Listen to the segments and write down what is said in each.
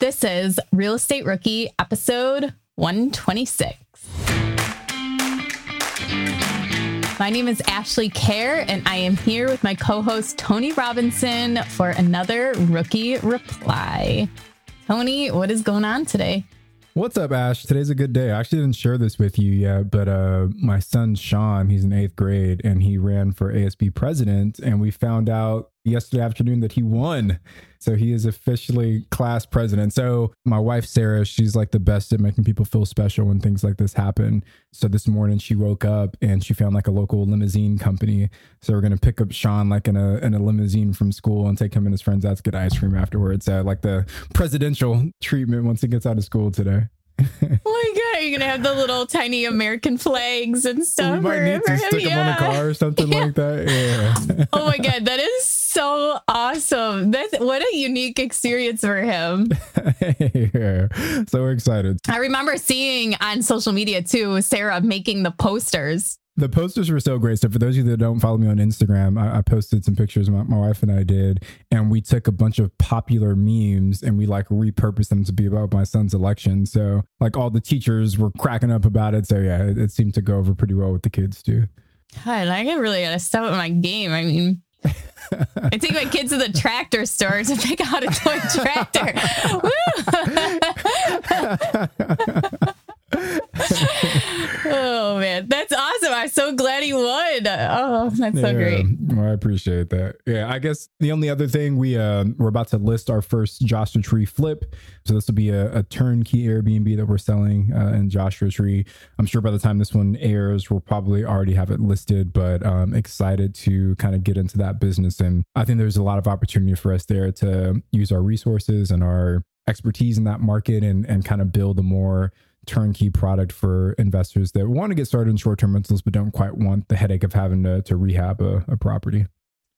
This is Real Estate Rookie episode 126. My name is Ashley Kehr, and I am here with my co host Tony Robinson for another rookie reply. Tony, what is going on today? What's up, Ash? Today's a good day. I actually didn't share this with you yet, but uh, my son Sean, he's in eighth grade, and he ran for ASB president, and we found out yesterday afternoon that he won. So he is officially class president. So my wife Sarah, she's like the best at making people feel special when things like this happen. So this morning she woke up and she found like a local limousine company. So we're gonna pick up Sean like in a in a limousine from school and take him and his friends out to get ice cream afterwards. Uh, like the presidential treatment once he gets out of school today. oh my god, you're gonna have the little tiny American flags and stuff. We might need to stick yeah. them on the car or something yeah. like that. Yeah. oh my god, that is so awesome. That's what a unique experience for him. yeah. So excited. I remember seeing on social media too, Sarah making the posters the posters were so great. So for those of you that don't follow me on Instagram, I, I posted some pictures my, my, wife and I did, and we took a bunch of popular memes and we like repurposed them to be about my son's election. So like all the teachers were cracking up about it. So yeah, it, it seemed to go over pretty well with the kids too. God, I really gotta step up my game. I mean, I take my kids to the tractor store to pick out a toy tractor. oh man, that's awesome! I'm so glad he won. Oh, that's so great. Well, I appreciate that. Yeah, I guess the only other thing we uh, we're about to list our first Joshua Tree flip. So this will be a, a turnkey Airbnb that we're selling uh, in Joshua Tree. I'm sure by the time this one airs, we'll probably already have it listed. But I'm excited to kind of get into that business, and I think there's a lot of opportunity for us there to use our resources and our expertise in that market and and kind of build a more turnkey product for investors that want to get started in short-term rentals but don't quite want the headache of having to, to rehab a, a property.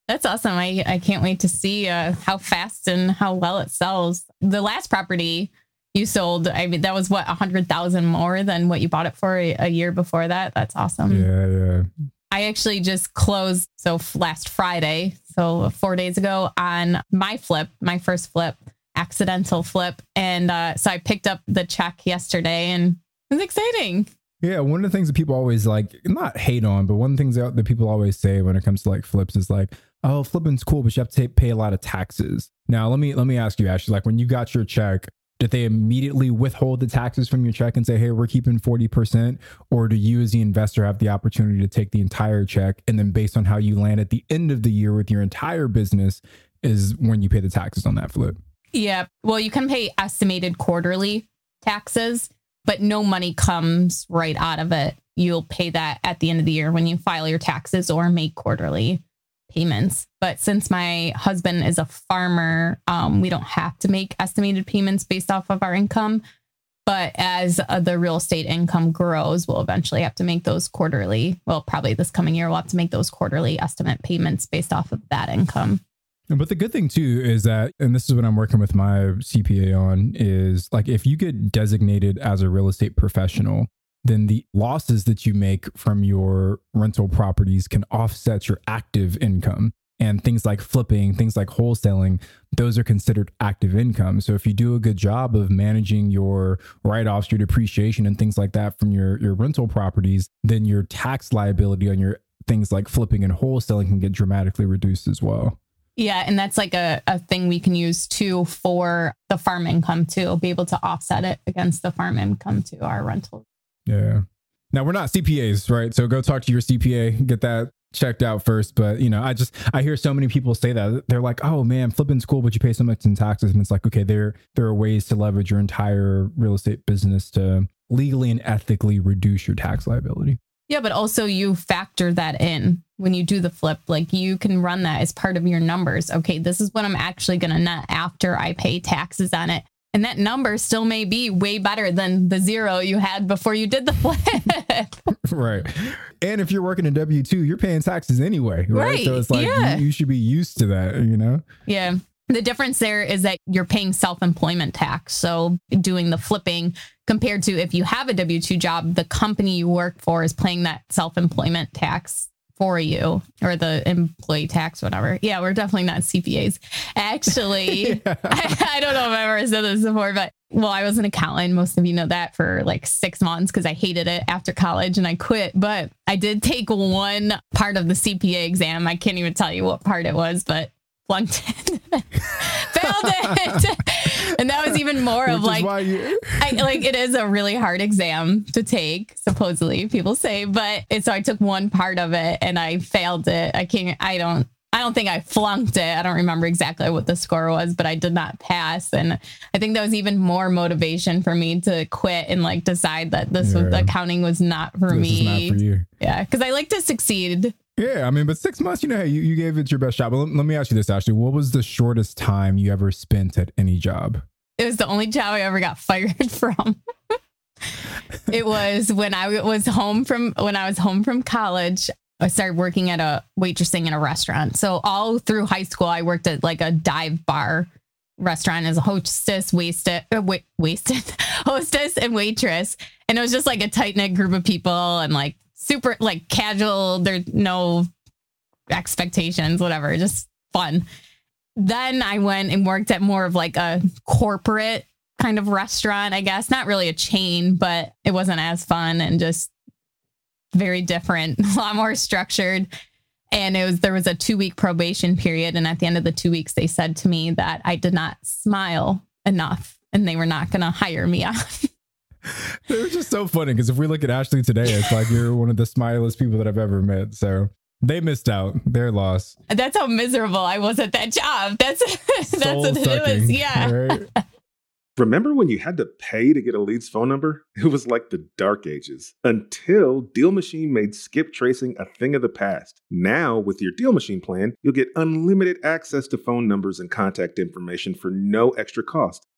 That's awesome. I, I can't wait to see uh, how fast and how well it sells. The last property you sold i mean that was what a hundred thousand more than what you bought it for a, a year before that? That's awesome. Yeah yeah. I actually just closed so last Friday, so four days ago, on my flip, my first flip accidental flip. And uh, so I picked up the check yesterday and it was exciting. Yeah, one of the things that people always like, not hate on, but one of the things that, that people always say when it comes to like flips is like, oh, flipping's cool, but you have to pay a lot of taxes. Now, let me let me ask you, Ashley, like when you got your check, did they immediately withhold the taxes from your check and say, hey, we're keeping 40%? Or do you as the investor have the opportunity to take the entire check and then based on how you land at the end of the year with your entire business is when you pay the taxes on that flip? Yeah. Well, you can pay estimated quarterly taxes, but no money comes right out of it. You'll pay that at the end of the year when you file your taxes or make quarterly payments. But since my husband is a farmer, um, we don't have to make estimated payments based off of our income. But as uh, the real estate income grows, we'll eventually have to make those quarterly. Well, probably this coming year, we'll have to make those quarterly estimate payments based off of that income. But the good thing too is that, and this is what I'm working with my CPA on, is like if you get designated as a real estate professional, then the losses that you make from your rental properties can offset your active income. And things like flipping, things like wholesaling, those are considered active income. So if you do a good job of managing your write-offs, your depreciation, and things like that from your, your rental properties, then your tax liability on your things like flipping and wholesaling can get dramatically reduced as well. Yeah, and that's like a, a thing we can use too for the farm income too, be able to offset it against the farm income to our rental. Yeah. Now we're not CPAs, right? So go talk to your CPA, get that checked out first. But you know, I just I hear so many people say that they're like, "Oh man, flipping's cool, but you pay so much in taxes." And it's like, okay, there there are ways to leverage your entire real estate business to legally and ethically reduce your tax liability. Yeah, but also you factor that in when you do the flip. Like you can run that as part of your numbers. Okay, this is what I'm actually going to net after I pay taxes on it. And that number still may be way better than the zero you had before you did the flip. right. And if you're working in W 2, you're paying taxes anyway. Right. right. So it's like yeah. you, you should be used to that, you know? Yeah. The difference there is that you're paying self employment tax. So doing the flipping compared to if you have a W 2 job, the company you work for is paying that self employment tax for you or the employee tax, whatever. Yeah, we're definitely not CPAs. Actually, yeah. I, I, don't know if I've ever said this before, but well, I was an accountant. Most of you know that for like six months because I hated it after college and I quit. But I did take one part of the CPA exam. I can't even tell you what part it was, but flunked it, failed it. and that was even more Which of like, you- I, like it is a really hard exam to take, supposedly people say, but it, so I took one part of it and I failed it. I can't, I don't, I don't think I flunked it. I don't remember exactly what the score was, but I did not pass. And I think that was even more motivation for me to quit and like decide that this yeah. was accounting was not for this me. Not for you. Yeah. Cause I like to succeed. Yeah. I mean, but six months, you know, hey, you, you gave it your best shot. But let, let me ask you this, Ashley. What was the shortest time you ever spent at any job? It was the only job I ever got fired from. it was when I was home from when I was home from college. I started working at a waitressing in a restaurant. So all through high school, I worked at like a dive bar restaurant as a hostess, wasted, uh, wa- wasted hostess and waitress. And it was just like a tight knit group of people and like super like casual. There's no expectations, whatever, just fun. Then I went and worked at more of like a corporate kind of restaurant, I guess. Not really a chain, but it wasn't as fun and just very different, a lot more structured. And it was there was a two week probation period. And at the end of the two weeks, they said to me that I did not smile enough and they were not going to hire me on. it was just so funny because if we look at Ashley today, it's like you're one of the smilest people that I've ever met. So they missed out. Their loss. That's how miserable I was at that job. That's that's what it was. Yeah. Right? Remember when you had to pay to get a lead's phone number? It was like the dark ages until Deal Machine made skip tracing a thing of the past. Now, with your Deal Machine plan, you'll get unlimited access to phone numbers and contact information for no extra cost.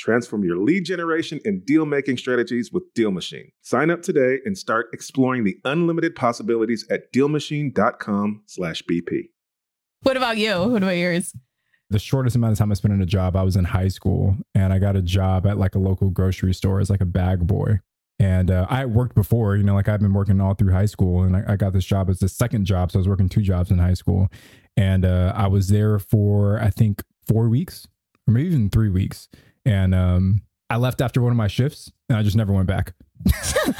Transform your lead generation and deal making strategies with Deal Machine. Sign up today and start exploring the unlimited possibilities at dealmachine.com/bp. What about you? What about yours? The shortest amount of time I spent in a job, I was in high school and I got a job at like a local grocery store as like a bag boy. And uh, I worked before, you know, like I've been working all through high school, and I, I, got this job as the second job. So I was working two jobs in high school, and uh, I was there for I think four weeks or maybe even three weeks and um, I left after one of my shifts, and I just never went back.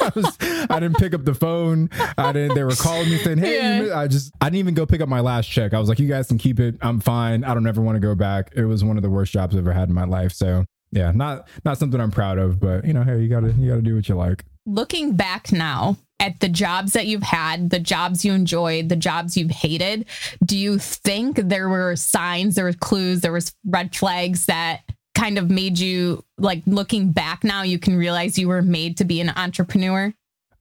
I, was, I didn't pick up the phone. I didn't. They were calling me saying, "Hey," yeah. I just I didn't even go pick up my last check. I was like, "You guys can keep it. I'm fine. I don't ever want to go back." It was one of the worst jobs I've ever had in my life. So yeah, not not something I'm proud of, but you know, hey, you gotta you gotta do what you like. looking back now at the jobs that you've had, the jobs you enjoyed, the jobs you've hated, do you think there were signs, there were clues, there was red flags that kind of made you like looking back now you can realize you were made to be an entrepreneur?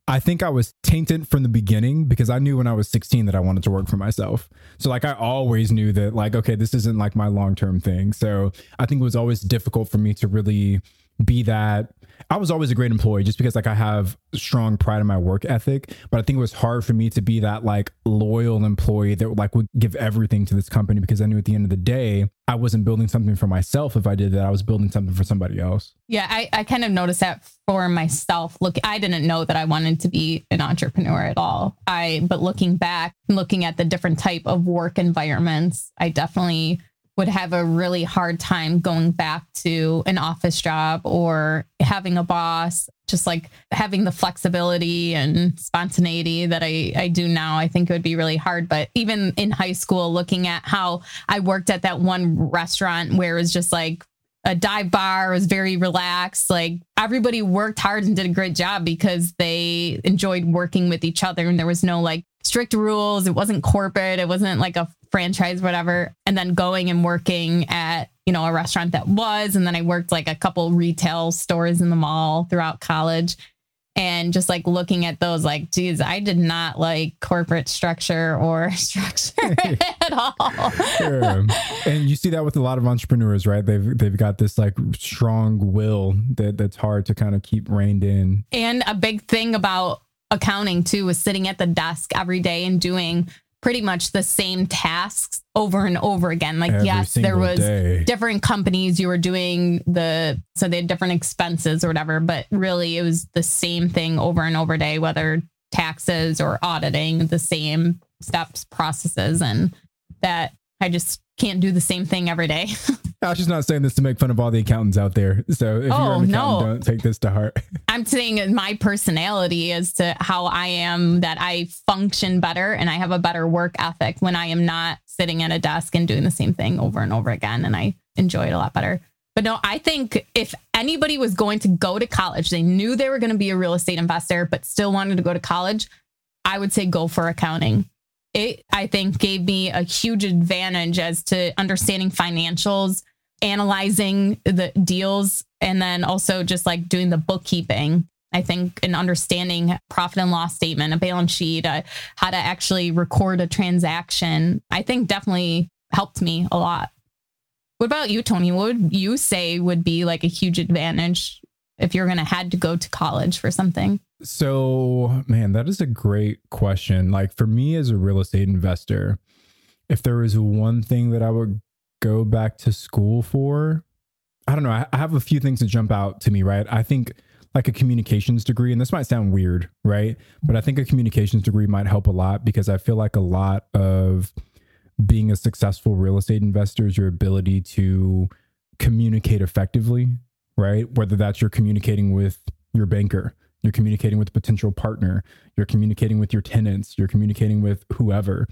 I think I was tainted from the beginning because I knew when I was 16 that I wanted to work for myself. So like I always knew that like okay, this isn't like my long-term thing. So I think it was always difficult for me to really be that I was always a great employee just because like I have strong pride in my work ethic, but I think it was hard for me to be that like loyal employee that like would give everything to this company because I knew at the end of the day I wasn't building something for myself if I did that I was building something for somebody else. Yeah, I, I kind of noticed that for myself. Look, I didn't know that I wanted to be an entrepreneur at all. I but looking back, looking at the different type of work environments, I definitely would have a really hard time going back to an office job or having a boss just like having the flexibility and spontaneity that I, I do now i think it would be really hard. But even in high school looking at how i worked at that one restaurant where it was just like a dive bar was very relaxed like everybody worked hard and did a great job because they enjoyed working with each other and there was no like strict rules. It wasn't corporate. It wasn't like a franchise, whatever, and then going and working at, you know, a restaurant that was. And then I worked like a couple retail stores in the mall throughout college. And just like looking at those, like, geez, I did not like corporate structure or structure at all. Sure. And you see that with a lot of entrepreneurs, right? They've they've got this like strong will that that's hard to kind of keep reined in. And a big thing about accounting too was sitting at the desk every day and doing pretty much the same tasks over and over again. Like, Every yes, there was day. different companies you were doing the so they had different expenses or whatever, but really it was the same thing over and over day, whether taxes or auditing, the same steps, processes, and that I just can't do the same thing every day. I was just not saying this to make fun of all the accountants out there. So if you're Oh, an accountant, no. don't take this to heart. I'm saying my personality as to how I am that I function better and I have a better work ethic when I am not sitting at a desk and doing the same thing over and over again. And I enjoy it a lot better. But no, I think if anybody was going to go to college, they knew they were going to be a real estate investor, but still wanted to go to college, I would say go for accounting. It, I think, gave me a huge advantage as to understanding financials, analyzing the deals, and then also just like doing the bookkeeping. I think and understanding profit and loss statement, a balance sheet, uh, how to actually record a transaction, I think definitely helped me a lot. What about you, Tony? What would you say would be like a huge advantage if you're going to had to go to college for something? So, man, that is a great question. Like for me as a real estate investor, if there was one thing that I would go back to school for, I don't know. I I have a few things that jump out to me, right? I think like a communications degree, and this might sound weird, right? But I think a communications degree might help a lot because I feel like a lot of being a successful real estate investor is your ability to communicate effectively, right? Whether that's you're communicating with your banker, you're communicating with a potential partner, you're communicating with your tenants, you're communicating with whoever.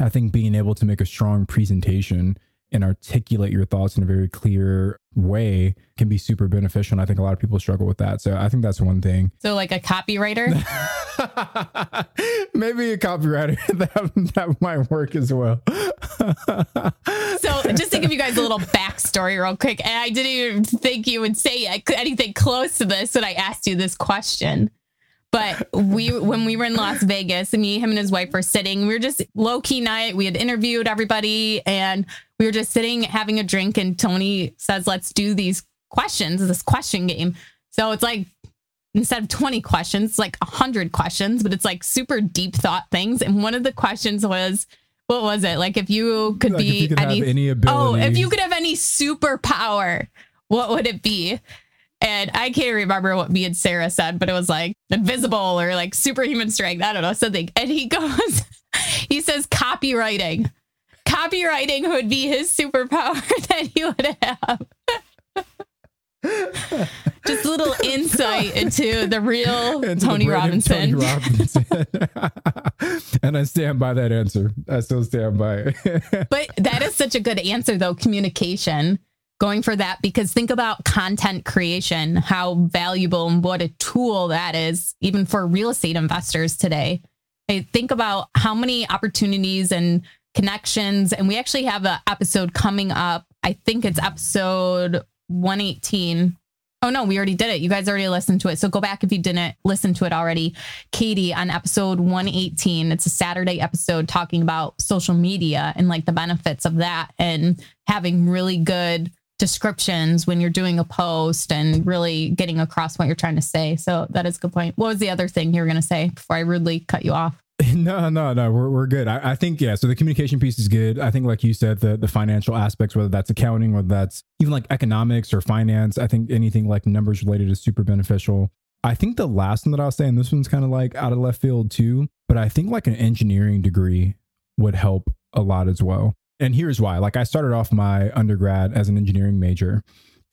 I think being able to make a strong presentation and articulate your thoughts in a very clear way can be super beneficial. And I think a lot of people struggle with that. So I think that's one thing. So, like a copywriter? Maybe a copywriter that, that might work as well. So, just to give you guys a little backstory, real quick, and I didn't even think you would say anything close to this when I asked you this question. But we, when we were in Las Vegas, me, him, and his wife were sitting. We were just low key night. We had interviewed everybody, and we were just sitting having a drink. And Tony says, "Let's do these questions, this question game." So it's like instead of 20 questions, it's like 100 questions, but it's like super deep thought things. And one of the questions was, what was it? Like if you could Like, be you could have any Oh, if you could have any superpower, what would it be? And I can't remember what me and Sarah said, but it was like invisible or like superhuman strength. I don't know, something. And he goes, he says copywriting. Copywriting would be his superpower that he would have. Just a little insight into the real Into Tony brilliant Robinson. Tony Robinson. and I stand by that answer. I still stand by it. But that is such a good answer, though. Communication. Going for that because think about content creation, how valuable and what a tool that is, even for real estate investors today. I think about how many opportunities and connections, and we actually have an episode coming up. I think it's episode 118 Oh no, we already did it. You guys already listened to it. So go back if you didn't listen to it already. Katie on episode 118. It's a Saturday episode talking about social media and like the benefits of that and having really good descriptions when you're doing a post and really getting across what you're trying to say. So that is a good point. What was the other thing you were going to say before I rudely cut you off? No, no, no. We're, we're good. I, I, think yeah. So the communication piece is good. I think, like you said, the the financial aspects, whether that's accounting, whether that's even like economics or finance, I think anything like numbers related is super beneficial. I think the last one that I was saying, and this one's kind of like out of left field too, but I think like an engineering degree would help a lot as well. And here's why. Like I started off my undergrad as an engineering major,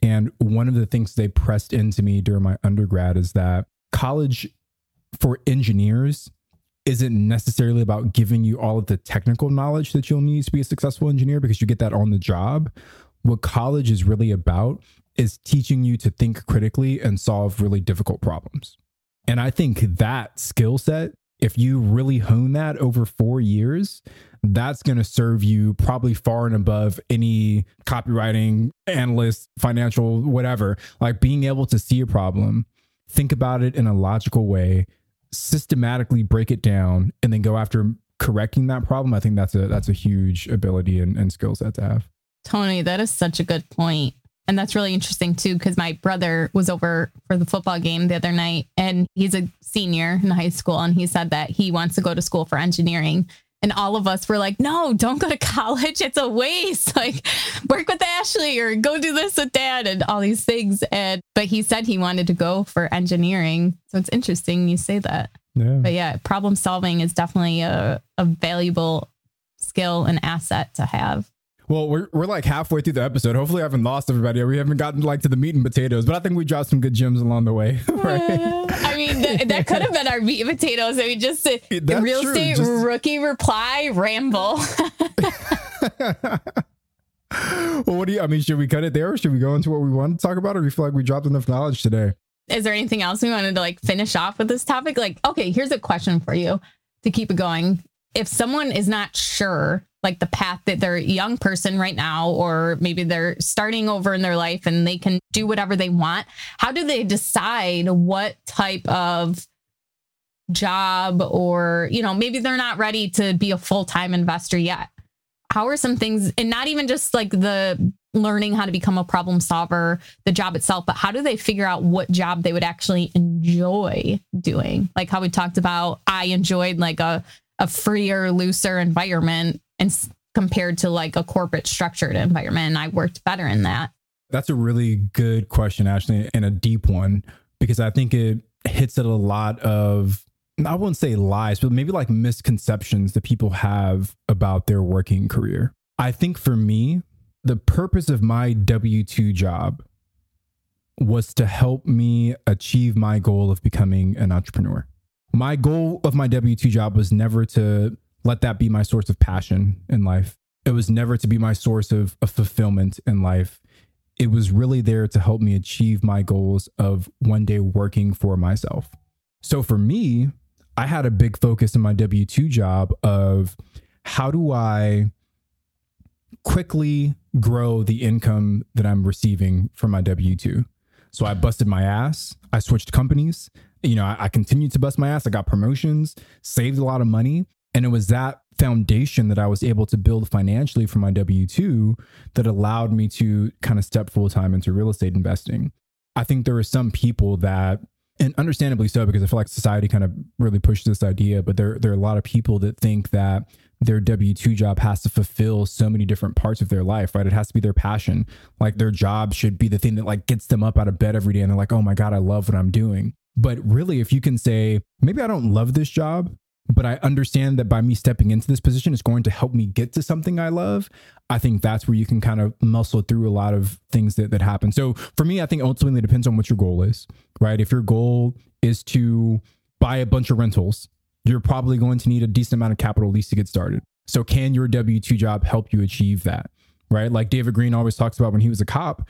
and one of the things they pressed into me during my undergrad is that college for engineers isn't necessarily about giving you all of the technical knowledge that you'll need to be a successful engineer because you get that on the job. What college is really about is teaching you to think critically and solve really difficult problems. And I think that skill set, if you really hone that over four years, that's going to serve you probably far and above any copywriting analyst, financial, whatever. Like being able to see a problem, think about it in a logical way, systematically break it down and then go after correcting that problem, I think that's a that's a huge ability and, and skill set to have. Tony, that is such a good point. And that's really interesting too, because my brother was over for the football game the other night and he's a senior in high school. And he said that he wants to go to school for engineering. And all of us were like, no, don't go to college. It's a waste. Like, work with Ashley or go do this with dad and all these things. And, but he said he wanted to go for engineering. So it's interesting you say that. Yeah. But yeah, problem solving is definitely a, a valuable skill and asset to have. Well, we're, we're like halfway through the episode. Hopefully, I haven't lost everybody. We haven't gotten like to the meat and potatoes, but I think we dropped some good gems along the way. right? I mean, th- that could have been our meat and potatoes. I mean, just a That's real true. estate just... rookie reply ramble. well, what do you? I mean, should we cut it there, or should we go into what we want to talk about, or do you feel like we dropped enough knowledge today? Is there anything else we wanted to like finish off with this topic? Like, okay, here's a question for you to keep it going. If someone is not sure like the path that they're a young person right now, or maybe they're starting over in their life and they can do whatever they want. How do they decide what type of job or, you know, maybe they're not ready to be a full time investor yet? How are some things, and not even just like the learning how to become a problem solver, the job itself, but how do they figure out what job they would actually enjoy doing? Like how we talked about, I enjoyed like a a freer, looser environment and s- compared to like a corporate structured environment. And I worked better in that. That's a really good question, Ashley, and a deep one because I think it hits at a lot of I wouldn't say lies, but maybe like misconceptions that people have about their working career. I think for me, the purpose of my W 2 job was to help me achieve my goal of becoming an entrepreneur. My goal of my W 2 job was never to let that be my source of passion in life. It was never to be my source of, of fulfillment in life. It was really there to help me achieve my goals of one day working for myself. So for me, I had a big focus in my W 2 job of how do I quickly grow the income that I'm receiving from my W 2? So I busted my ass. I switched companies. You know, I, I continued to bust my ass. I got promotions, saved a lot of money. And it was that foundation that I was able to build financially for my W 2 that allowed me to kind of step full time into real estate investing. I think there are some people that, and understandably so, because I feel like society kind of really pushed this idea, but there, there are a lot of people that think that their W 2 job has to fulfill so many different parts of their life, right? It has to be their passion. Like their job should be the thing that like gets them up out of bed every day and they're like, oh my God, I love what I'm doing. But really, if you can say, maybe I don't love this job, but I understand that by me stepping into this position, it's going to help me get to something I love. I think that's where you can kind of muscle through a lot of things that, that happen. So for me, I think ultimately depends on what your goal is, right? If your goal is to buy a bunch of rentals, you're probably going to need a decent amount of capital at least to get started. So can your W 2 job help you achieve that? right? Like David Greene always talks about when he was a cop,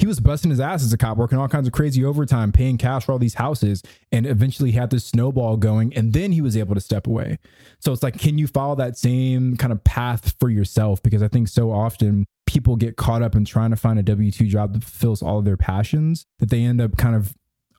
he was busting his ass as a cop, working all kinds of crazy overtime, paying cash for all these houses, and eventually had this snowball going. And then he was able to step away. So it's like, can you follow that same kind of path for yourself? Because I think so often people get caught up in trying to find a W 2 job that fulfills all of their passions that they end up kind of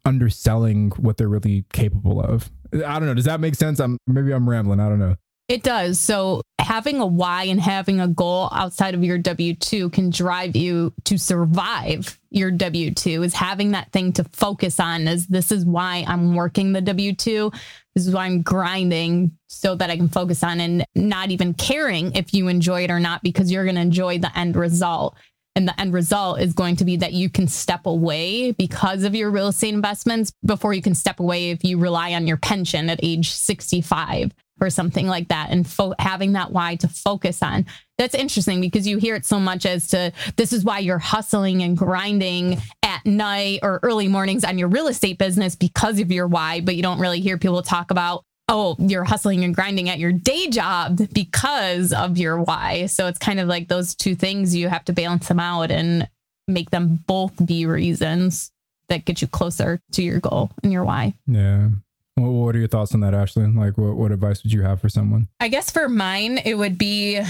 underselling what they're really capable of. I don't know. Does that make sense? I'm maybe I'm rambling. I don't know. It does. So having a why and having a goal outside of your W 2 can drive you to survive your W 2 is having that thing to focus on is this is why I'm working the W 2. This is why I'm grinding so that I can focus on and not even caring if you enjoy it or not because you're going to enjoy the end result. And the end result is going to be that you can step away because of your real estate investments before you can step away if you rely on your pension at age 65 or something like that and fo- having that why to focus on. That's interesting because you hear it so much as to this is why you're hustling and grinding at night or early mornings on your real estate business because of your why but you don't really hear people talk about oh you're hustling and grinding at your day job because of your why. So it's kind of like those two things you have to balance them out and make them both be reasons that get you closer to your goal and your why. Yeah. What, are your thoughts on that, Ashley? Like, what, what advice would you have for someone? I guess for mine, it would be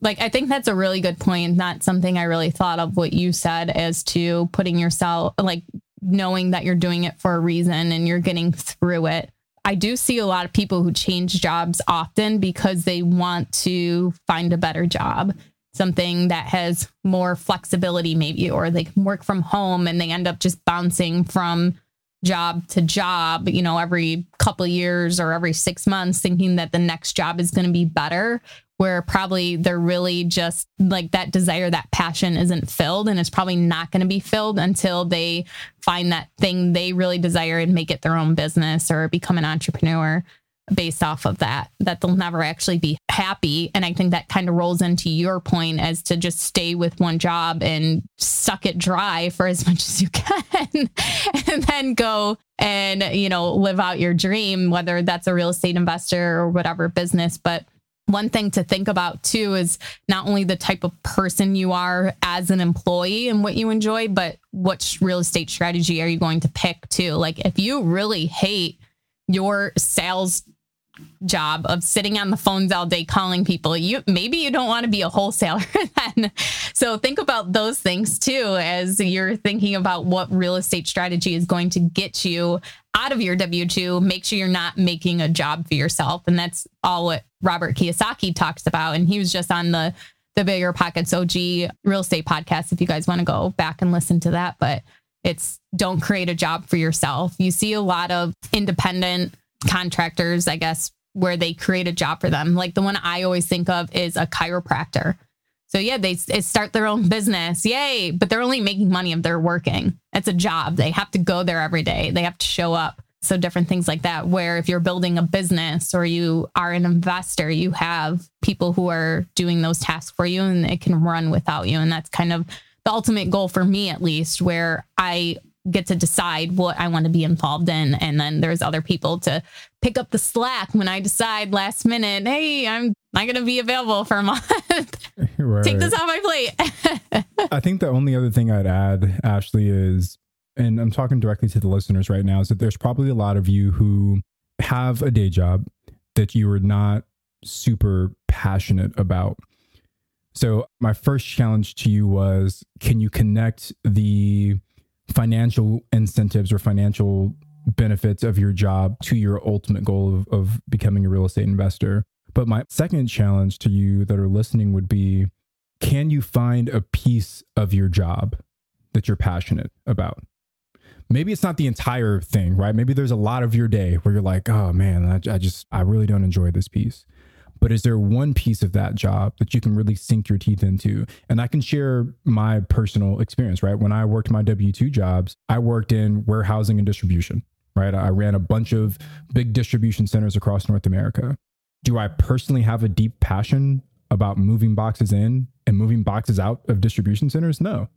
like, I think that's a really good point. Not something I really thought of what you said as to putting yourself, like, knowing that you're doing it for a reason and you're getting through it. I do see a lot of people who change jobs often because they want to find a better job, something that has more flexibility, maybe, or they can work from home and they end up just bouncing from job to job, you know, every couple years or every six months, thinking that the next job is going to be better, where probably they're really just like that desire, that passion isn't filled. And it's probably not going to be filled until they find that thing they really desire and make it their own business or become an entrepreneur based off of that that they'll never actually be happy. And i think that kind of rolls into your point as to just stay with one job and suck it dry for as much as you can and then go and you know live out your dream whether that's a real estate investor or whatever business. But one thing to think about too is not only the type of person you are as an employee and what you enjoy but what real estate strategy are you going to pick too? Like if you really hate your sales job of sitting on the phones all day calling people you maybe you don't want to be a wholesaler then. So think about those things too as you're thinking about what real estate strategy is going to get you out of your w2 make sure you're not making a job for yourself and that's all what robert kiyosaki talks about and he was just on the the bigger pockets og real estate podcast if you guys want to go back and listen to that but it's don't create a job for yourself. You see a lot of independent contractors, I guess, where they create a job for them. Like the one I always think of is a chiropractor. So yeah, they, they start their own business. Yay. But they're only making money if they're working. It's a job. They have to go there every day. They have to show up. So different things like that, where if you're building a business or you are an investor, you have people who are doing those tasks for you and it can run without you. And that's kind of the ultimate goal for me, at least, where I get to decide what I want to be involved in. And then there's other people to pick up the slack when I decide last minute, hey, I'm not going to be available for a month. Right. Take this off my plate. I think the only other thing I'd add, Ashley, is, and I'm talking directly to the listeners right now, is that there's probably a lot of you who have a day job that you are not super passionate about. So, my first challenge to you was can you connect the financial incentives or financial benefits of your job to your ultimate goal of, of becoming a real estate investor? But my second challenge to you that are listening would be can you find a piece of your job that you're passionate about? Maybe it's not the entire thing, right? Maybe there's a lot of your day where you're like, oh man, I, I just, I really don't enjoy this piece. But is there one piece of that job that you can really sink your teeth into? And I can share my personal experience, right? When I worked my W 2 jobs, I worked in warehousing and distribution, right? I ran a bunch of big distribution centers across North America. Do I personally have a deep passion about moving boxes in and moving boxes out of distribution centers? No.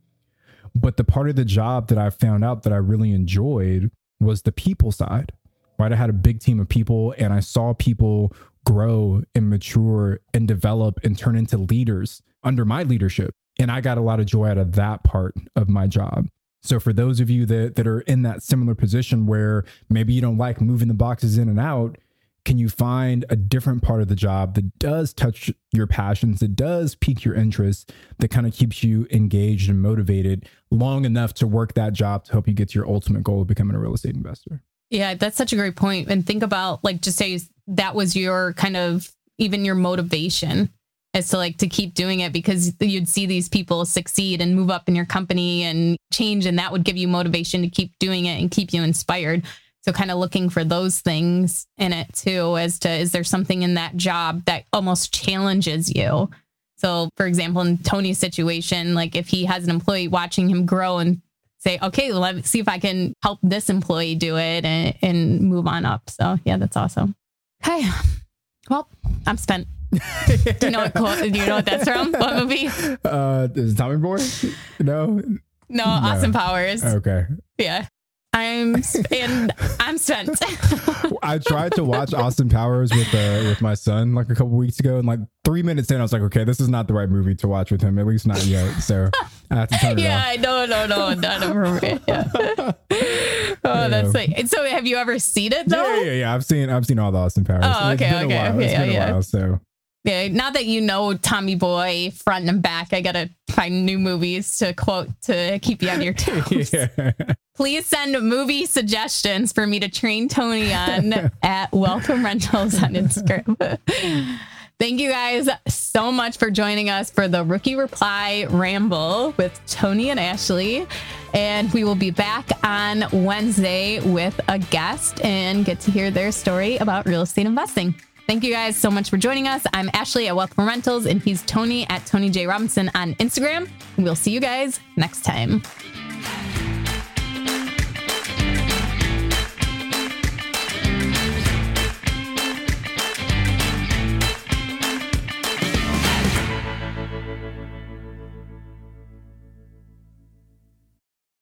But the part of the job that I found out that I really enjoyed was the people side, right? I had a big team of people and I saw people grow and mature and develop and turn into leaders under my leadership. And I got a lot of joy out of that part of my job. So for those of you that, that are in that similar position where maybe you don't like moving the boxes in and out, can you find a different part of the job that does touch your passions, that does pique your interest, that kind of keeps you engaged and motivated long enough to work that job to help you get to your ultimate goal of becoming a real estate investor? Yeah, that's such a great point. And think about like just say that was your kind of even your motivation as to like to keep doing it because you'd see these people succeed and move up in your company and change and that would give you motivation to keep doing it and keep you inspired. So kind of looking for those things in it too as to is there something in that job that almost challenges you? So for example, in Tony's situation, like if he has an employee watching him grow and say, okay, let's see if I can help this employee do it and, and move on up. So yeah, that's awesome. Okay. Well, I'm spent. do you know what do you know what that's from? What movie? Uh is it Tommy Boy? No. No, no. Austin Powers. Okay. Yeah. I'm and I'm spent. I tried to watch Austin Powers with uh, with my son like a couple weeks ago, and like three minutes in, I was like, okay, this is not the right movie to watch with him, at least not yet. So I have to turn it yeah, off. no, no, no, not appropriate. Yeah. oh, that's like. So, have you ever seen it though? Yeah, yeah, yeah. I've seen I've seen all the Austin Powers. Oh, It's okay, been a okay, while. okay, It's been yeah, a yeah. while, so Yeah, now that you know Tommy Boy front and back, I gotta find new movies to quote to keep you on your toes. yeah. Please send movie suggestions for me to train Tony on at Wealth from Rentals on Instagram. Thank you guys so much for joining us for the Rookie Reply Ramble with Tony and Ashley. And we will be back on Wednesday with a guest and get to hear their story about real estate investing. Thank you guys so much for joining us. I'm Ashley at Wealth from Rentals, and he's Tony at Tony J. Robinson on Instagram. We'll see you guys next time.